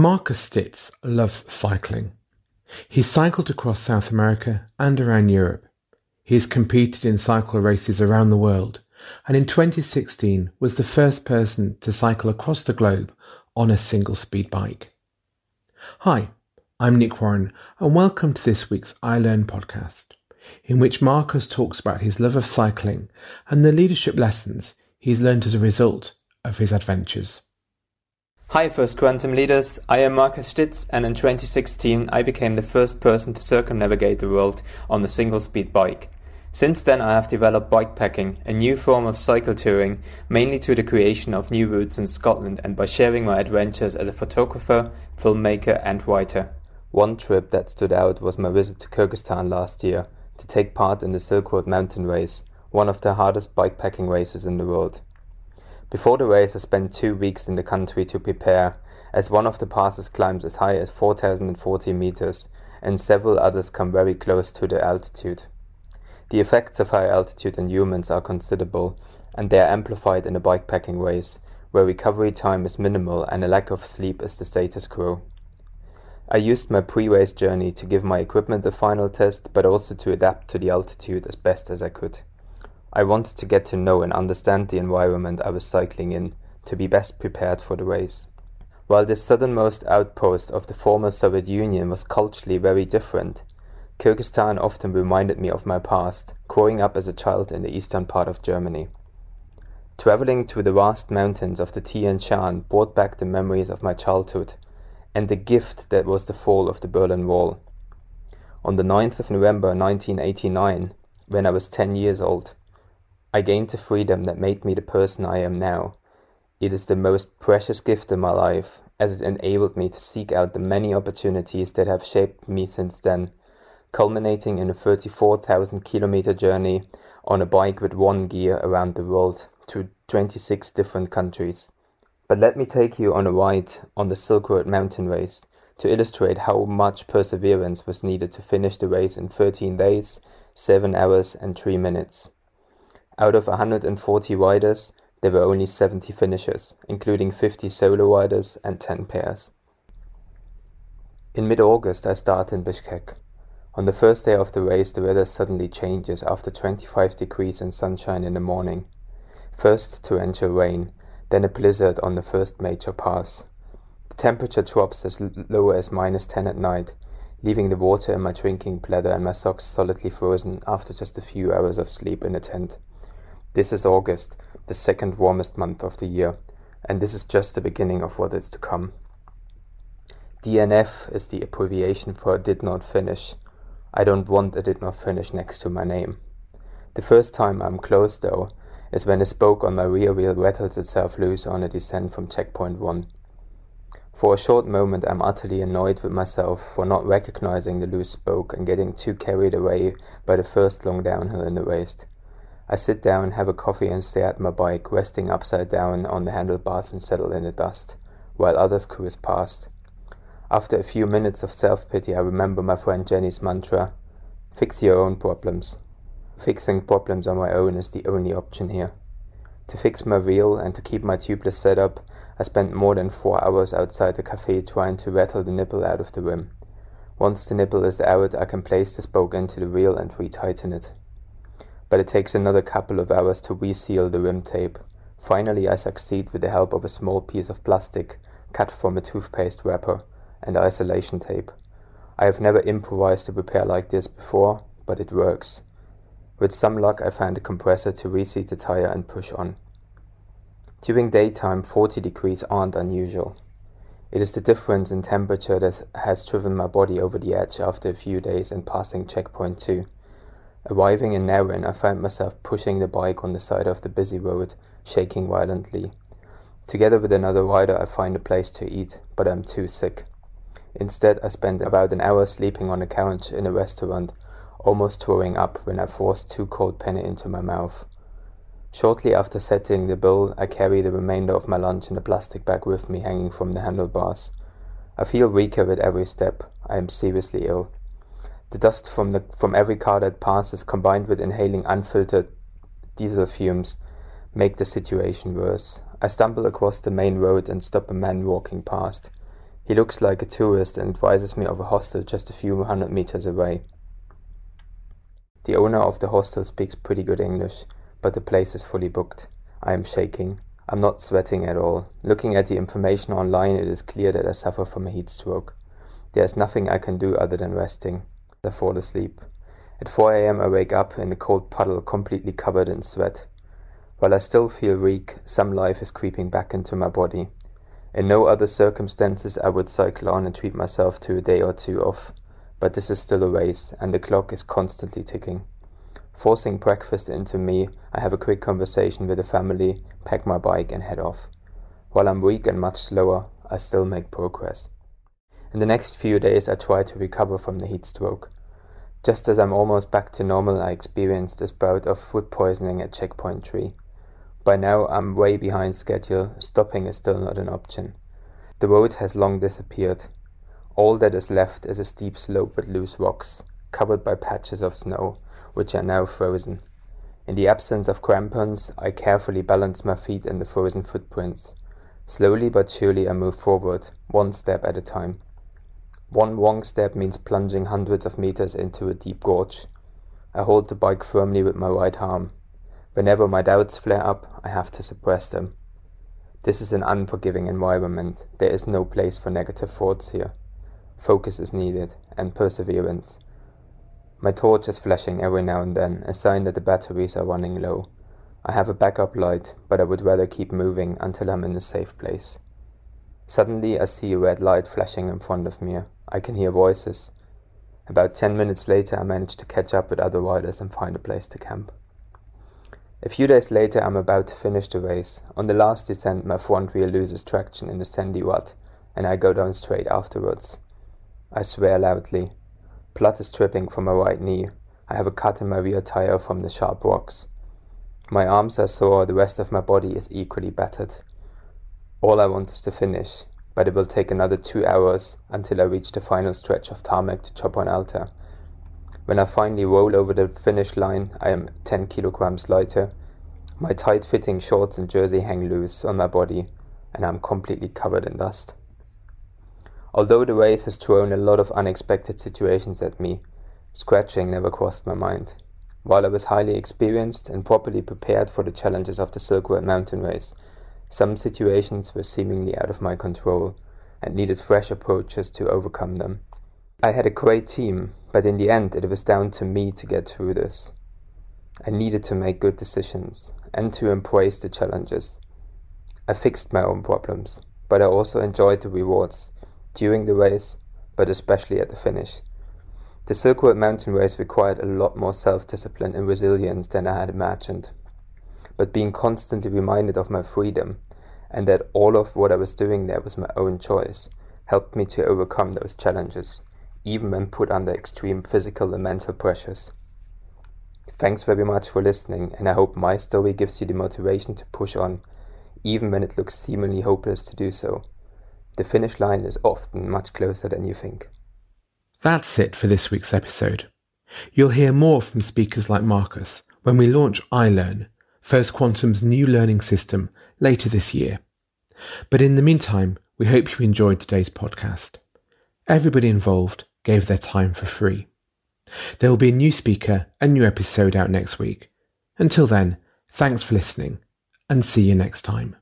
Markus Stitz loves cycling. He cycled across South America and around Europe. He has competed in cycle races around the world and in 2016 was the first person to cycle across the globe on a single speed bike. Hi, I'm Nick Warren and welcome to this week's iLearn podcast, in which Markus talks about his love of cycling and the leadership lessons he's learned as a result of his adventures. Hi First Quantum Leaders, I am Markus Stitz and in 2016 I became the first person to circumnavigate the world on a single speed bike. Since then I have developed bikepacking, a new form of cycle touring, mainly to the creation of new routes in Scotland and by sharing my adventures as a photographer, filmmaker and writer. One trip that stood out was my visit to Kyrgyzstan last year to take part in the Silk Road Mountain Race, one of the hardest bikepacking races in the world. Before the race, I spent two weeks in the country to prepare, as one of the passes climbs as high as 4,040 meters, and several others come very close to the altitude. The effects of high altitude on humans are considerable, and they are amplified in a bikepacking race, where recovery time is minimal and a lack of sleep is the status quo. I used my pre race journey to give my equipment a final test, but also to adapt to the altitude as best as I could. I wanted to get to know and understand the environment I was cycling in to be best prepared for the race. While this southernmost outpost of the former Soviet Union was culturally very different, Kyrgyzstan often reminded me of my past, growing up as a child in the eastern part of Germany. Traveling through the vast mountains of the Tian Shan brought back the memories of my childhood and the gift that was the fall of the Berlin Wall. On the 9th of November 1989, when I was 10 years old, I gained the freedom that made me the person I am now. It is the most precious gift in my life, as it enabled me to seek out the many opportunities that have shaped me since then, culminating in a 34,000 kilometer journey on a bike with one gear around the world to 26 different countries. But let me take you on a ride on the Silk Road mountain race to illustrate how much perseverance was needed to finish the race in 13 days, 7 hours, and 3 minutes. Out of 140 riders, there were only 70 finishers, including 50 solo riders and 10 pairs. In mid-August I start in Bishkek. On the first day of the race the weather suddenly changes after 25 degrees and sunshine in the morning. First torrential rain, then a blizzard on the first major pass. The temperature drops as low as minus 10 at night, leaving the water in my drinking bladder and my socks solidly frozen after just a few hours of sleep in a tent. This is August, the second warmest month of the year, and this is just the beginning of what is to come. DNF is the abbreviation for did not finish. I don't want a did not finish next to my name. The first time I'm close though is when a spoke on my rear wheel rattles itself loose on a descent from checkpoint 1. For a short moment I'm utterly annoyed with myself for not recognizing the loose spoke and getting too carried away by the first long downhill in the race. I sit down, have a coffee, and stare at my bike, resting upside down on the handlebars and settle in the dust, while others cruise past. After a few minutes of self pity, I remember my friend Jenny's mantra fix your own problems. Fixing problems on my own is the only option here. To fix my wheel and to keep my tubeless setup, I spent more than four hours outside the cafe trying to rattle the nipple out of the rim. Once the nipple is out, I can place the spoke into the wheel and retighten it but it takes another couple of hours to reseal the rim tape. Finally, I succeed with the help of a small piece of plastic cut from a toothpaste wrapper and isolation tape. I have never improvised a repair like this before, but it works. With some luck, I find a compressor to reseat the tire and push on. During daytime, 40 degrees aren't unusual. It is the difference in temperature that has driven my body over the edge after a few days and passing checkpoint 2. Arriving in Naryn, I found myself pushing the bike on the side of the busy road, shaking violently. Together with another rider, I find a place to eat, but I'm too sick. Instead, I spend about an hour sleeping on a couch in a restaurant, almost throwing up when I force two cold penny into my mouth. Shortly after setting the bill, I carry the remainder of my lunch in a plastic bag with me hanging from the handlebars. I feel weaker with every step. I am seriously ill. The dust from, the, from every car that passes, combined with inhaling unfiltered diesel fumes, make the situation worse. I stumble across the main road and stop a man walking past. He looks like a tourist and advises me of a hostel just a few hundred meters away. The owner of the hostel speaks pretty good English, but the place is fully booked. I am shaking. I'm not sweating at all. Looking at the information online, it is clear that I suffer from a heat stroke. There is nothing I can do other than resting. I fall asleep. At 4 am, I wake up in a cold puddle, completely covered in sweat. While I still feel weak, some life is creeping back into my body. In no other circumstances I would cycle on and treat myself to a day or two off, but this is still a race, and the clock is constantly ticking. Forcing breakfast into me, I have a quick conversation with the family, pack my bike, and head off. While I'm weak and much slower, I still make progress. In the next few days, I try to recover from the heat stroke. Just as I'm almost back to normal, I experienced a bout of food poisoning at Checkpoint 3. By now, I'm way behind schedule, stopping is still not an option. The road has long disappeared. All that is left is a steep slope with loose rocks, covered by patches of snow, which are now frozen. In the absence of crampons, I carefully balance my feet in the frozen footprints. Slowly but surely I move forward, one step at a time. One wrong step means plunging hundreds of meters into a deep gorge. I hold the bike firmly with my right arm. Whenever my doubts flare up, I have to suppress them. This is an unforgiving environment. There is no place for negative thoughts here. Focus is needed, and perseverance. My torch is flashing every now and then, a sign that the batteries are running low. I have a backup light, but I would rather keep moving until I'm in a safe place. Suddenly, I see a red light flashing in front of me. I can hear voices. About ten minutes later, I manage to catch up with other riders and find a place to camp. A few days later, I'm about to finish the race. On the last descent, my front wheel loses traction in a sandy rut, and I go down straight afterwards. I swear loudly. Blood is dripping from my right knee. I have a cut in my rear tire from the sharp rocks. My arms are sore, the rest of my body is equally battered. All I want is to finish, but it will take another two hours until I reach the final stretch of tarmac to Cholpon-Ata. When I finally roll over the finish line, I am 10 kilograms lighter. My tight fitting shorts and jersey hang loose on my body, and I'm completely covered in dust. Although the race has thrown a lot of unexpected situations at me, scratching never crossed my mind. While I was highly experienced and properly prepared for the challenges of the Silk Road mountain race, some situations were seemingly out of my control and needed fresh approaches to overcome them. I had a great team, but in the end, it was down to me to get through this. I needed to make good decisions and to embrace the challenges. I fixed my own problems, but I also enjoyed the rewards during the race, but especially at the finish. The Silk Road mountain race required a lot more self discipline and resilience than I had imagined. But being constantly reminded of my freedom and that all of what I was doing there was my own choice helped me to overcome those challenges even when put under extreme physical and mental pressures. Thanks very much for listening, and I hope my story gives you the motivation to push on, even when it looks seemingly hopeless to do so. The finish line is often much closer than you think. That's it for this week's episode. You'll hear more from speakers like Markus when we launch iLearn, First Quantum's new learning system, later this year. But in the meantime, we hope you enjoyed today's podcast. Everybody involved gave their time for free. There will be a new speaker and new episode out next week. Until then, thanks for listening and see you next time.